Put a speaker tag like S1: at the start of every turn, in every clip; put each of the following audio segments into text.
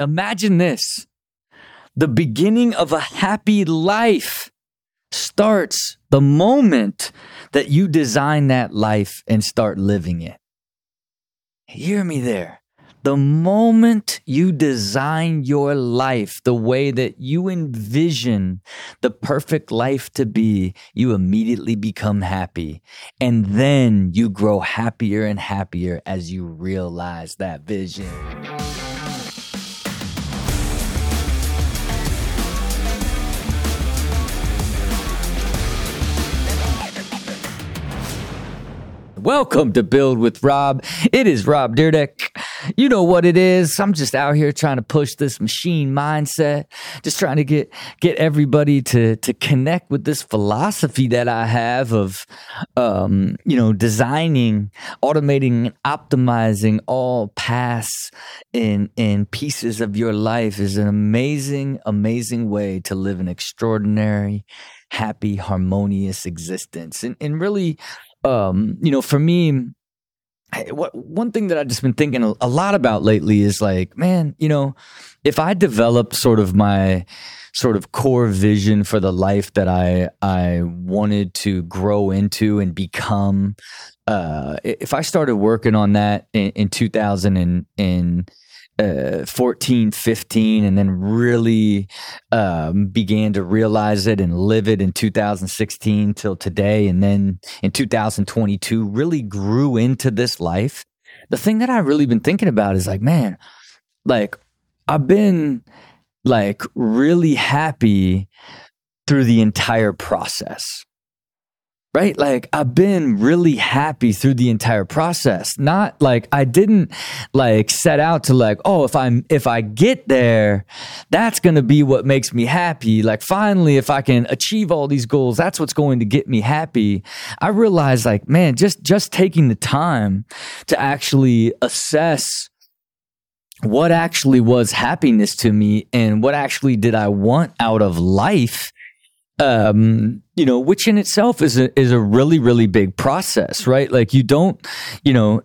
S1: Imagine this. The beginning of a happy life starts the moment that you design that life and start living it. Hear me there. The moment you design your life the way that you envision the perfect life to be, you immediately become happy. And then you grow happier and happier as you realize that vision. Welcome to Build with Rob. It is Rob Dyrdek. You know what it is. I'm just out here trying to push this machine mindset, just trying to get get everybody to to connect with this philosophy that I have of um, you know, designing, automating, and optimizing all paths in in pieces of your life is an amazing, amazing way to live an extraordinary, happy, harmonious existence. And and really um, you know, for me, what one thing that I've just been thinking a, a lot about lately is like, man, you know, if I develop sort of my sort of core vision for the life that I I wanted to grow into and become, uh, if I started working on that in, in 2000 and, and uh, 14, 15, and then really um, began to realize it and live it in 2016 till today. And then in 2022, really grew into this life. The thing that I've really been thinking about is like, man, like I've been like really happy through the entire process right? Like I've been really happy through the entire process. Not like I didn't like set out to like, oh, if I'm if I get there, that's going to be what makes me happy. Like finally if I can achieve all these goals, that's what's going to get me happy. I realized like, man, just just taking the time to actually assess what actually was happiness to me and what actually did I want out of life um, you know, which in itself is a is a really really big process, right? Like you don't, you know,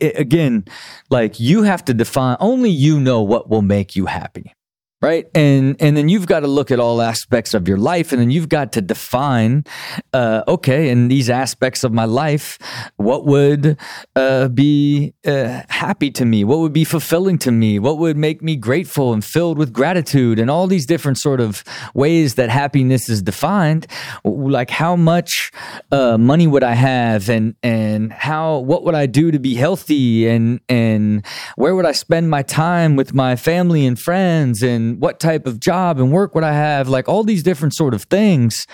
S1: again, like you have to define. Only you know what will make you happy, right? And and then you've got to look at all aspects of your life and then you've got to define uh, okay in these aspects of my life what would uh, be uh, happy to me? What would be fulfilling to me? What would make me grateful and filled with gratitude? And all these different sort of ways that happiness is defined. Like how much uh, money would i have? And and how what would i do to be healthy? And and where would i spend my time with my family and friends? And what type of job and work would I have, like all these different sort of things.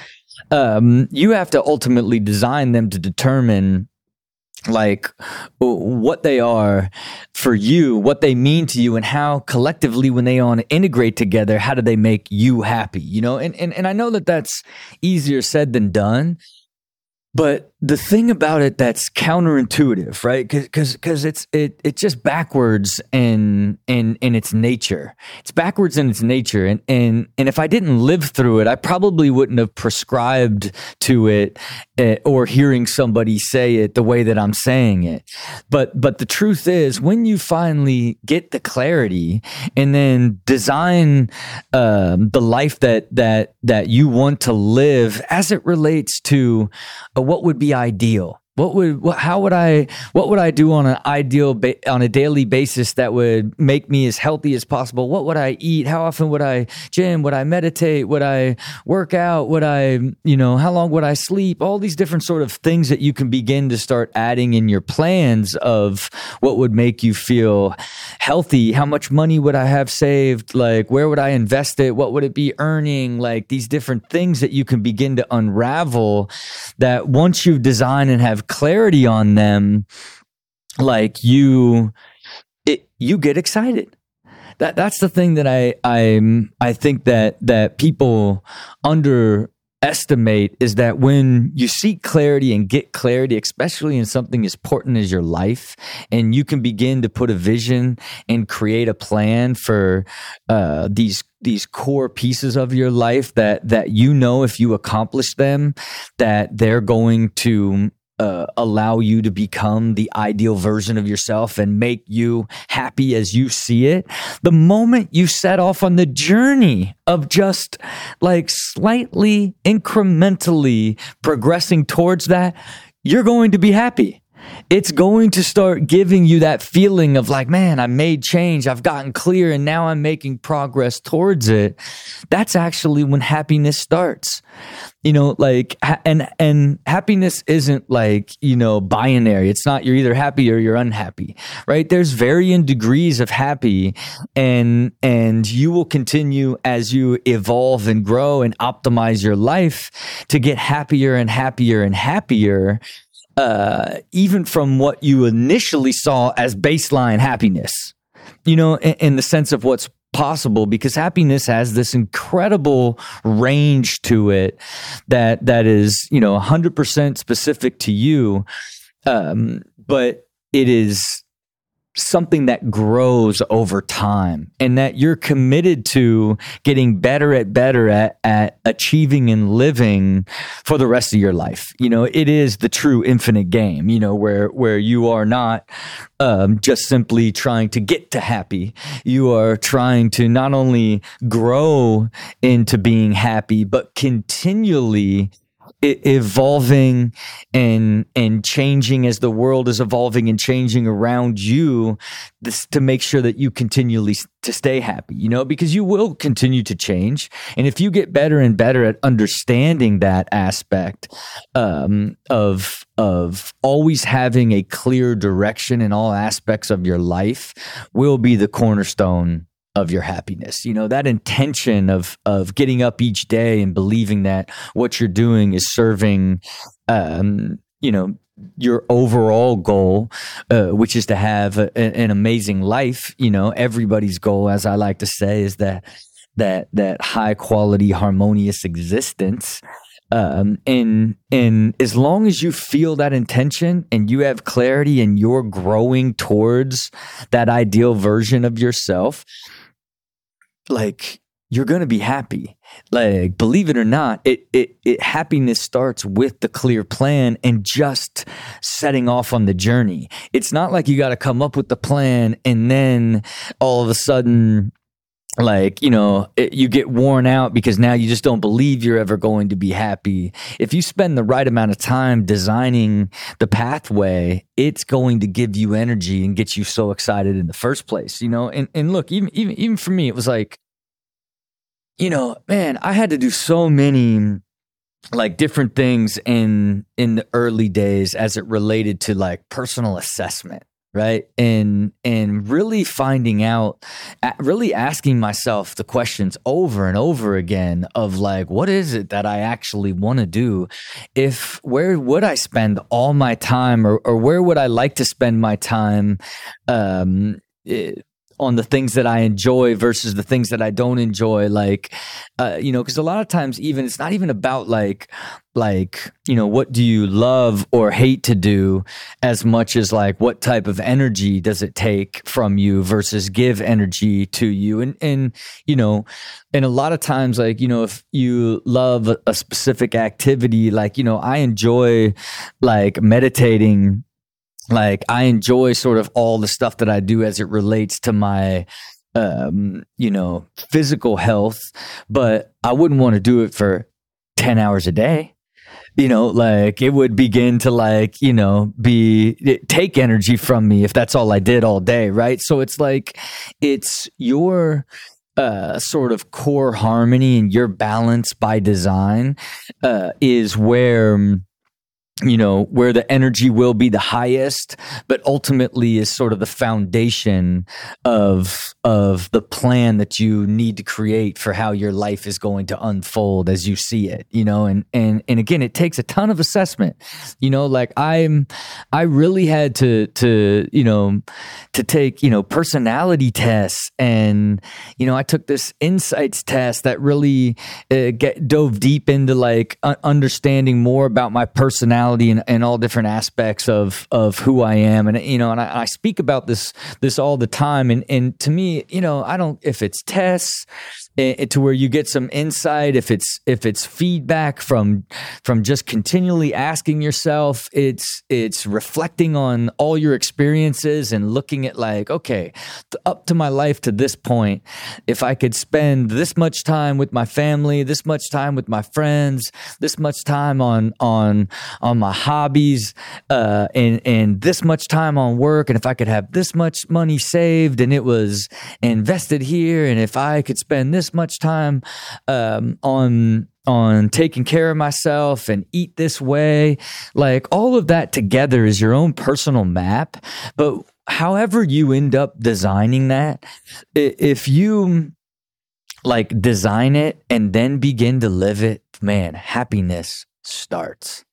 S1: Um, you have to ultimately design them to determine like what they are for you, what they mean to you, and how collectively, when they on integrate together, how do they make you happy? You know, and and and I know that that's easier said than done, but the thing about it that's counterintuitive, right? Because it's it it's just backwards in in in its nature. It's backwards in its nature, and and and if I didn't live through it, I probably wouldn't have prescribed to it uh, or hearing somebody say it the way that I'm saying it. But but the truth is, when you finally get the clarity and then design um, the life that that that you want to live as it relates to uh, what would be ideal? What would what, how would I what would I do on an ideal ba- on a daily basis that would make me as healthy as possible? What would I eat? How often would I gym? Would I meditate? Would I work out? Would I you know how long would I sleep? All these different sort of things that you can begin to start adding in your plans of what would make you feel healthy. How much money would I have saved? Like where would I invest it? What would it be earning? Like these different things that you can begin to unravel. That once you design and have clarity on them, like you, it, you get excited. That that's the thing that I I I think that that people underestimate is that when you seek clarity and get clarity, especially in something as important as your life, and you can begin to put a vision and create a plan for uh, these these core pieces of your life that that you know if you accomplish them that they're going to uh, allow you to become the ideal version of yourself and make you happy as you see it. The moment you set off on the journey of just like slightly incrementally progressing towards that, you're going to be happy it's going to start giving you that feeling of like, man, I made change. I've gotten clear and now I'm making progress towards it. That's actually when happiness starts. You know, like, and, and happiness isn't like, you know, binary. It's not you're either happy or you're unhappy, right? There's varying degrees of happy and, and you will continue as you evolve and grow and optimize your life to get happier and happier and happier uh, even from what you initially saw as baseline happiness, you know, in, in the sense of what's possible because happiness has this incredible range to it that that is you know 100% specific to you. Um, but it is something that grows over time and that you're committed to getting better at better at, at achieving and living for the rest of your life. You know, it is the true infinite game, you know, where, where you are not, um, just simply trying to get to happy. You are trying to not only grow into being happy, but continually evolving and and changing as the world is evolving and changing around you this, to make sure that you continually to stay happy you know because you will continue to change. And if you get better and better at understanding that aspect um, of of always having a clear direction in all aspects of your life will be the cornerstone of your happiness. You know, that intention of of getting up each day and believing that what you're doing is serving um, you know, your overall goal, uh, which is to have a, an amazing life. You know, everybody's goal, as I like to say, is that that that high quality, harmonious existence. Um, and and as long as you feel that intention and you have clarity and you're growing towards that ideal version of yourself, like you're going to be happy. Like, believe it or not, it, it, it, happiness starts with the clear plan and just setting off on the journey. It's not like you got to come up with the plan and then all of a sudden, like, you know, it, you get worn out because now you just don't believe you're ever going to be happy. If you spend the right amount of time designing the pathway, it's going to give you energy and get you so excited in the first place, you know? And, and look, even, even, even for me, it was like, you know, man, I had to do so many like different things in in the early days as it related to like personal assessment right? And and really finding out really asking myself the questions over and over again of like what is it that i actually want to do? If where would i spend all my time or, or where would i like to spend my time um it, on the things that I enjoy versus the things that I don't enjoy. Like, uh, you know, because a lot of times, even it's not even about like, like, you know, what do you love or hate to do as much as like what type of energy does it take from you versus give energy to you. And, and, you know, and a lot of times, like, you know, if you love a specific activity, like, you know, I enjoy like meditating like I enjoy sort of all the stuff that I do as it relates to my um, you know, physical health, but I wouldn't want to do it for 10 hours a day. You know, like it would begin to like, you know, be take energy from me if that's all I did all day, right? So it's like it's your uh, sort of core harmony and your balance by design uh, is where you know where the energy will be the highest but ultimately is sort of the foundation of of the plan that you need to create for how your life is going to unfold as you see it you know? And and and again it takes a ton of assessment you know? Like i'm i really had to to you know to take you know personality tests and you know i took this insights test that really uh, get dove deep into like understanding more about my personality personality and, and all different aspects of of who I am. And you know and I, I speak about this this all the time. And and to me you know I don't if it's tests it, to where you get some insight. If it's if it's feedback from from just continually asking yourself it's it's reflecting on all your experiences and looking at like okay up to my life to this point if i could spend this much time with my family this much time with my friends this much time on on on my hobbies uh and and this much time on work and if i could have this much money saved and it was invested here and if i could spend this this much time um, on on taking care of myself and eat this way. Like all of that together is your own personal map. But however you end up designing that if you like design it and then begin to live it man happiness starts.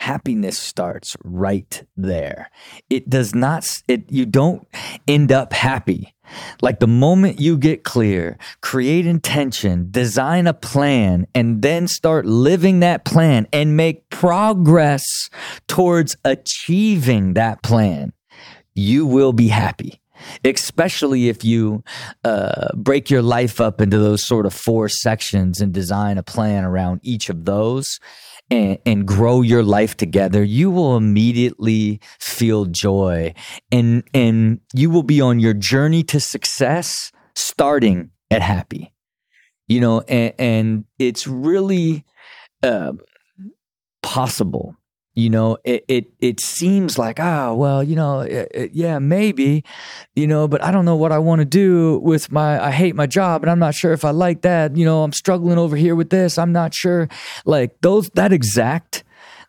S1: Happiness starts right there. It does not it you don't end up happy like the moment you get clear, create intention, design a plan, and then start living that plan and make progress towards achieving that plan, you will be happy. Especially if you uh, break your life up into those sort of four sections and design a plan around each of those and, and grow your life together, you will immediately feel joy and, and you will be on your journey to success starting at happy. You know, and, and it's really uh, possible you know it it, it seems like ah oh, well you know it, it, yeah maybe you know but i don't know what i want to do with my i hate my job and i'm not sure if i like that you know i'm struggling over here with this i'm not sure. Like those that exact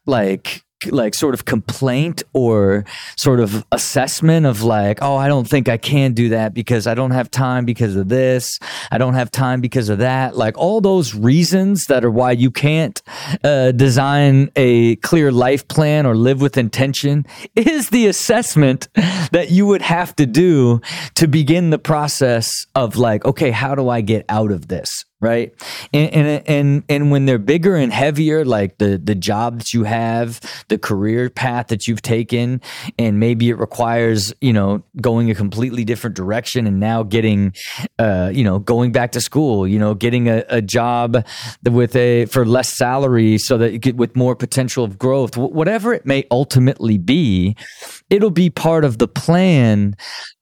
S1: like like sort of complaint or sort of assessment of like, oh, I don't think I can do that because I don't have time because of this. I don't have time because of that. Like all those reasons that are why you can't uh, design a clear life plan or live with intention is the assessment that you would have to do to begin the process of like, okay, how do I get out of this? Right? And, and and and when they're bigger and heavier, like the the job that you have, the career path that you've taken, and maybe it requires you know going a completely different direction, and now getting, uh, you know, going back to school, you know, getting a, a job with a for less salary, so that you get with more potential of growth, whatever it may ultimately be, it'll be part of the plan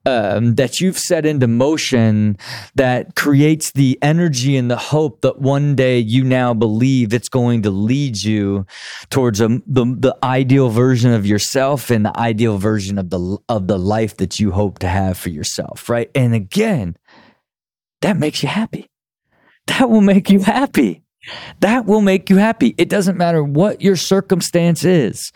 S1: um, that you've set into motion that creates the energy and the hope that one day you now believe it's going to lead you towards a, the, the ideal version of yourself and the ideal version of the of the life that you hope to have for yourself right? And again that makes you happy. That will make you happy. That will make you happy. It doesn't matter what your circumstance is.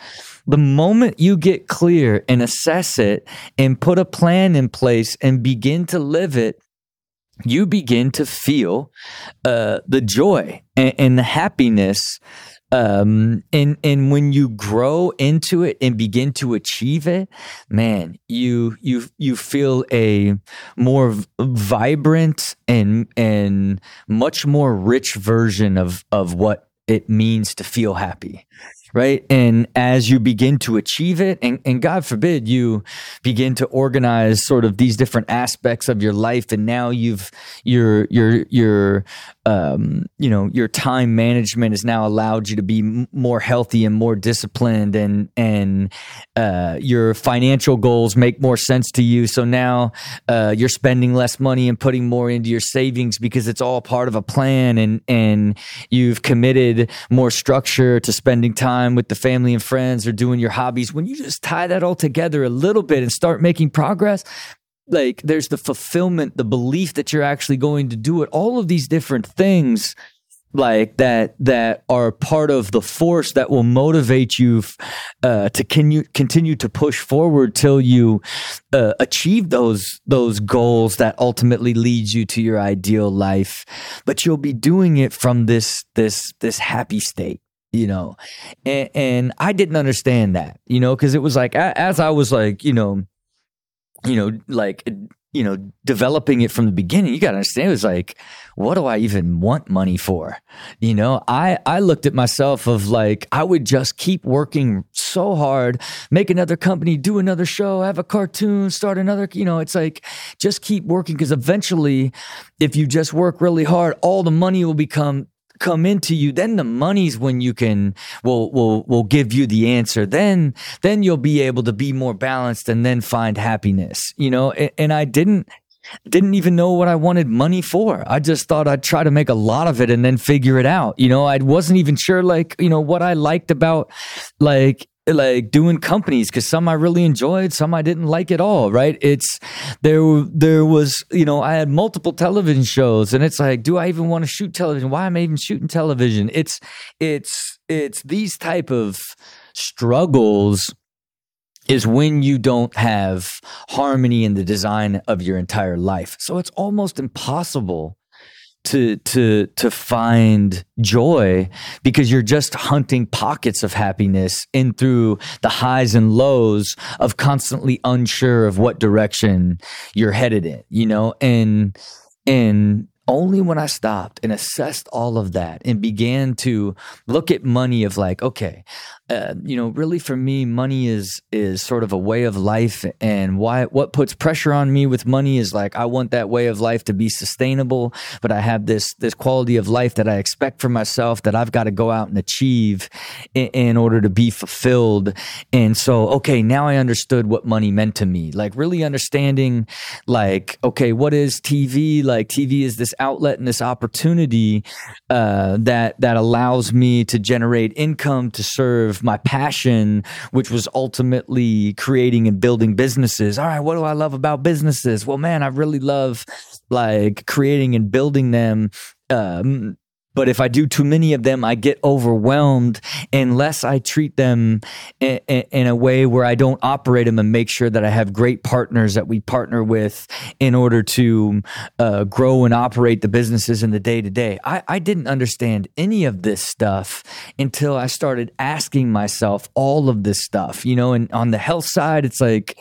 S1: The moment you get clear and assess it and put a plan in place and begin to live it, you begin to feel uh, the joy and, and the happiness um, and and when you grow into it and begin to achieve it man you you you feel a more vibrant and and much more rich version of of what it means to feel happy right? And as you begin to achieve it, and, and God forbid you begin to organize sort of these different aspects of your life, and now you've your your your um, you know your time management has now allowed you to be more healthy and more disciplined, and and uh, your financial goals make more sense to you. So now uh, you're spending less money and putting more into your savings because it's all part of a plan, and and you've committed more structure to spending time time with the family and friends or doing your hobbies, when you just tie that all together a little bit and start making progress, like there's the fulfillment, the belief that you're actually going to do it, all of these different things like that that are part of the force that will motivate you uh, to continue continue to push forward till you uh, achieve those those goals that ultimately leads you to your ideal life. But you'll be doing it from this this this happy state you know and, and i didn't understand that you know because it was like as i was like you know you know like you know, developing it from the beginning, you got to understand it was like, what do I even want money for? You know, I, I looked at myself of like, I would just keep working so hard, make another company, do another show, have a cartoon, start another, you know, it's like, just keep working. Cause eventually, if you just work really hard, all the money will become come into you then the money's when you can will will will give you the answer then then you'll be able to be more balanced and then find happiness you know and, and i didn't didn't even know what I wanted money for. I just thought I'd try to make a lot of it and then figure it out. You know, I wasn't even sure like, you know, what I liked about like like doing companies because some I really enjoyed, some I didn't like at all. Right? It's there. There was you know I had multiple television shows, and it's like, do I even want to shoot television? Why am I even shooting television? It's it's it's these type of struggles is when you don't have harmony in the design of your entire life. So it's almost impossible to to to find joy because you're just hunting pockets of happiness in through the highs and lows of constantly unsure of what direction you're headed in you know? And and only when I stopped and assessed all of that and began to look at money of like, okay, uh, you know, really for me, money is is sort of a way of life, and why what puts pressure on me with money is like I want that way of life to be sustainable, but I have this this quality of life that I expect for myself that I've got to go out and achieve in, in order to be fulfilled. And so, okay, now I understood what money meant to me, like really understanding, like, okay, what is TV? Like TV is this outlet and this opportunity uh, that that allows me to generate income to serve of my passion, which was ultimately creating and building businesses. All right, what do I love about businesses? Well, man, I really love like creating and building them um, but if I do too many of them, I get overwhelmed unless I treat them in, in, a way where I don't operate them and make sure that I have great partners that we partner with in order to uh, grow and operate the businesses in the day to day. I didn't understand any of this stuff until I started asking myself all of this stuff, you know, and on the health side, it's like,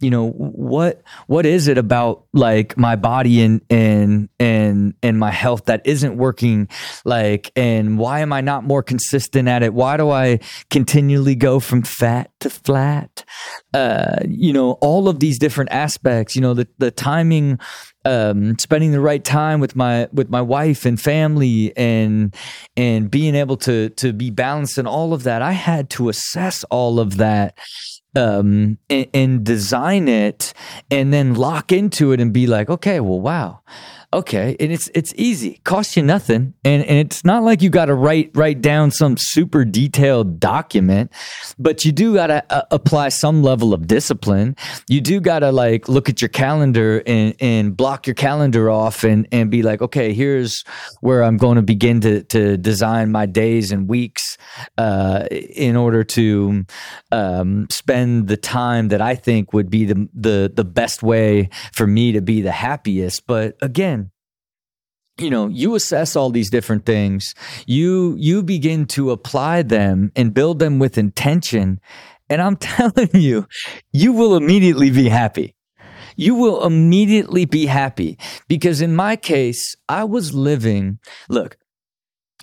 S1: you know what what is it about like my body and and and and my health that isn't working? Like and why am i not more consistent at it? Why do i continually go from fat to flat? Uh you know all of these different aspects you know the the timing um, spending the right time with my with my wife and family and and being able to to be balanced and all of that. I had to assess all of that um, and, and design it and then lock into it and be like, okay, well, wow okay, and it's it's easy, costs you nothing, and and it's not like you got to write write down some super detailed document, but you do got to uh, apply some level of discipline. You do got to like look at your calendar and and block your calendar off and and be like, okay, here's where I'm going to begin to to design my days and weeks uh, in order to um, spend the time that I think would be the the the best way for me to be the happiest. But again you know you assess all these different things. You you begin to apply them and build them with intention. And i'm telling you you will immediately be happy. You will immediately be happy. Because in my case i was living look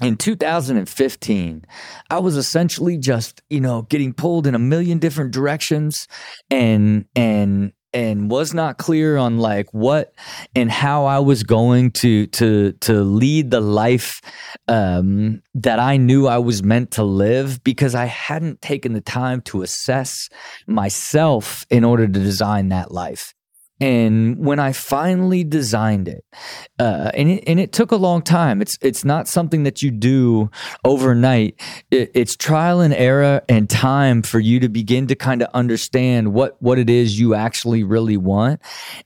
S1: in 2015 i was essentially just you know getting pulled in a million different directions and and and was not clear on like what and how I was going to to to lead the life um, that I knew I was meant to live because I hadn't taken the time to assess myself in order to design that life. And when I finally designed it, uh, and it, and it took a long time. It's it's not something that you do overnight. It, it's trial and error and time for you to begin to kind of understand what what it is you actually really want.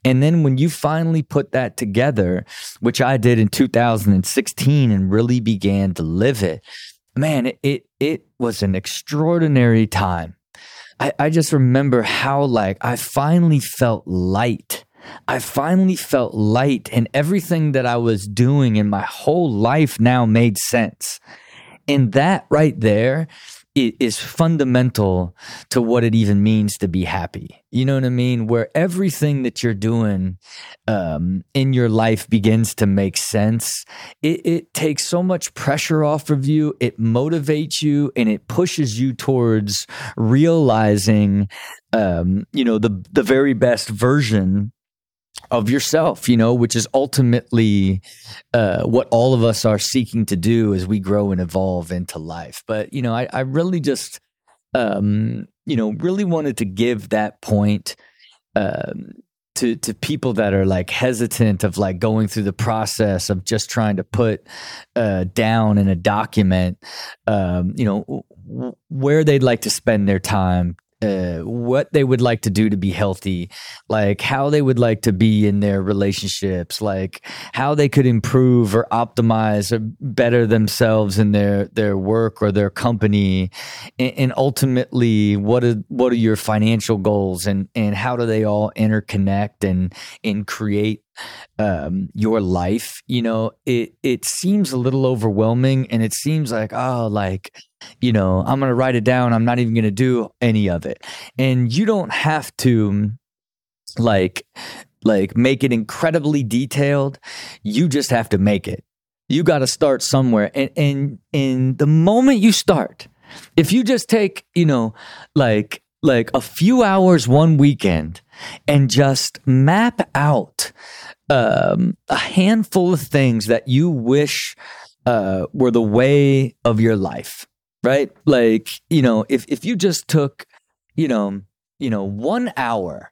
S1: And then when you finally put that together, which I did in 2016, and really began to live it, man, it it, it was an extraordinary time I, I just remember how like I finally felt light. I finally felt light and everything that I was doing in my whole life now made sense. And that right there is fundamental to what it even means to be happy. You know what I mean? Where everything that you're doing um, in your life begins to make sense. It, it takes so much pressure off of you. It motivates you and it pushes you towards realizing, um, you know, the the very best version of yourself, you know, which is ultimately uh, what all of us are seeking to do as we grow and evolve into life. But, you know, I, I really just, um, you know, really wanted to give that point um, to, to people that are like hesitant of like going through the process of just trying to put uh, down in a document, um, you know, where they'd like to spend their time uh, what they would like to do to be healthy, like how they would like to be in their relationships, like how they could improve or optimize or better themselves in their their work or their company, and, and ultimately, what are what are your financial goals and and how do they all interconnect and and create um, your life, you know, it it seems a little overwhelming, and it seems like oh, like you know, I'm gonna write it down. I'm not even gonna do any of it, and you don't have to like like make it incredibly detailed. You just have to make it. You got to start somewhere, and and and the moment you start, if you just take you know like like a few hours one weekend and just map out um, a handful of things that you wish uh, were the way of your life, right? Like, you know, if if you just took, you know, you know, one hour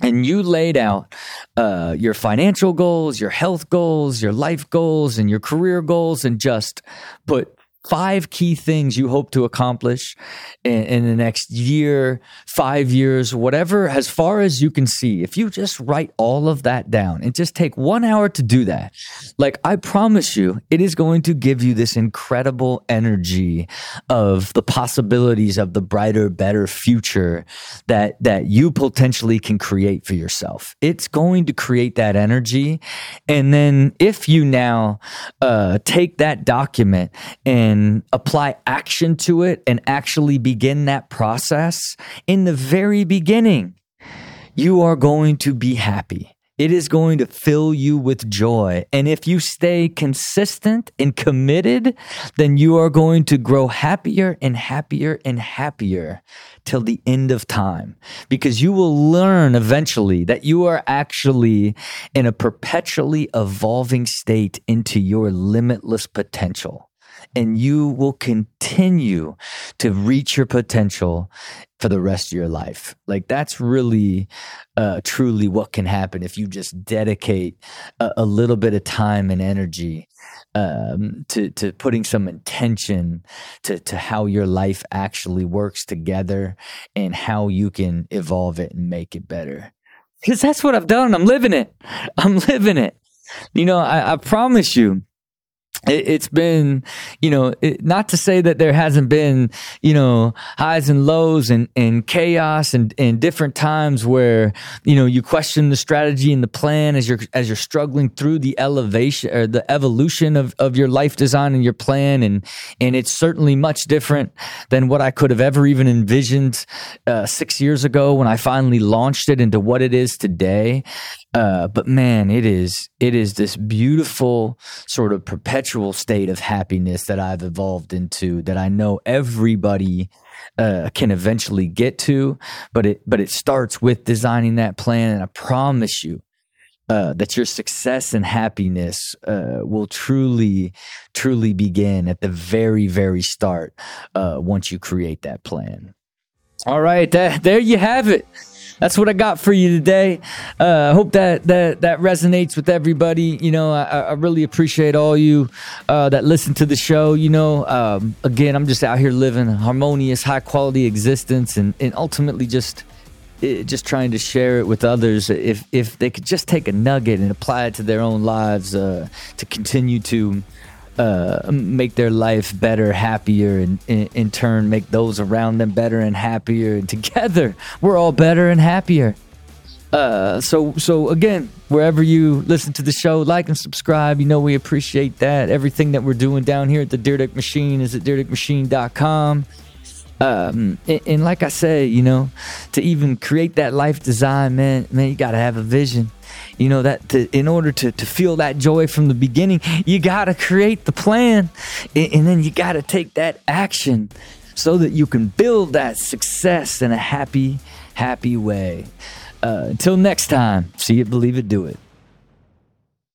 S1: and you laid out uh, your financial goals, your health goals, your life goals, and your career goals, and just put five key things you hope to accomplish in, in, the next year, five years, whatever, as far as you can see. If you just write all of that down and just take one hour to do that, like I promise you, it is going to give you this incredible energy of the possibilities of the brighter, better future that, that you potentially can create for yourself. It's going to create that energy. And then if you now uh, take that document and and apply action to it and actually begin that process in the very beginning, you are going to be happy. It is going to fill you with joy. And if you stay consistent and committed, then you are going to grow happier and happier and happier till the end of time because you will learn eventually that you are actually in a perpetually evolving state into your limitless potential and you will continue to reach your potential for the rest of your life. Like that's really, uh, truly what can happen if you just dedicate a, a little bit of time and energy um, to to putting some intention to to how your life actually works together and how you can evolve it and make it better. Because that's what I've done. I'm living it. I'm living it. You know, I, I promise you it, has been, you know, it, not to say that there hasn't been, you know, highs and lows and, and chaos and, and different times where, you know, you question the strategy and the plan as you're, as you're struggling through the elevation or the evolution of, of your life design and your plan. And, and it's certainly much different than what I could have ever even envisioned, uh, six years ago when I finally launched it into what it is today. Uh, but man, it is it is this beautiful sort of perpetual state of happiness that I've evolved into that I know everybody uh, can eventually get to. But it but it starts with designing that plan, and I promise you. Uh, that your success and happiness uh, will truly, truly begin at the very, very start uh, once you create that plan. All right, that, there you have it that's what I got for you today. Uh, I hope that that that resonates with everybody. You know, I, I really appreciate all you uh, that listen to the show. You know, um, again, I'm just out here living a harmonious, high quality existence, and and ultimately just it, just trying to share it with others. If if they could just take a nugget and apply it to their own lives uh, to continue to uh, make their life better, happier, and in, turn make those around them better and happier. And together, we're all better and happier. Uh, so, so again, wherever you listen to the show, like and subscribe. You know we appreciate that. Everything that we're doing down here at the Dyrdek Machine is at dyrdekmachine.com. Um, and, and like I say, you know, to even create that life design, man, man, you got to have a vision. You know that to, in order to, to feel that joy from the beginning, you got to create the plan, and, and then you got to take that action so that you can build that success in a happy, happy way. Uh, until next time, see it, believe it, do it.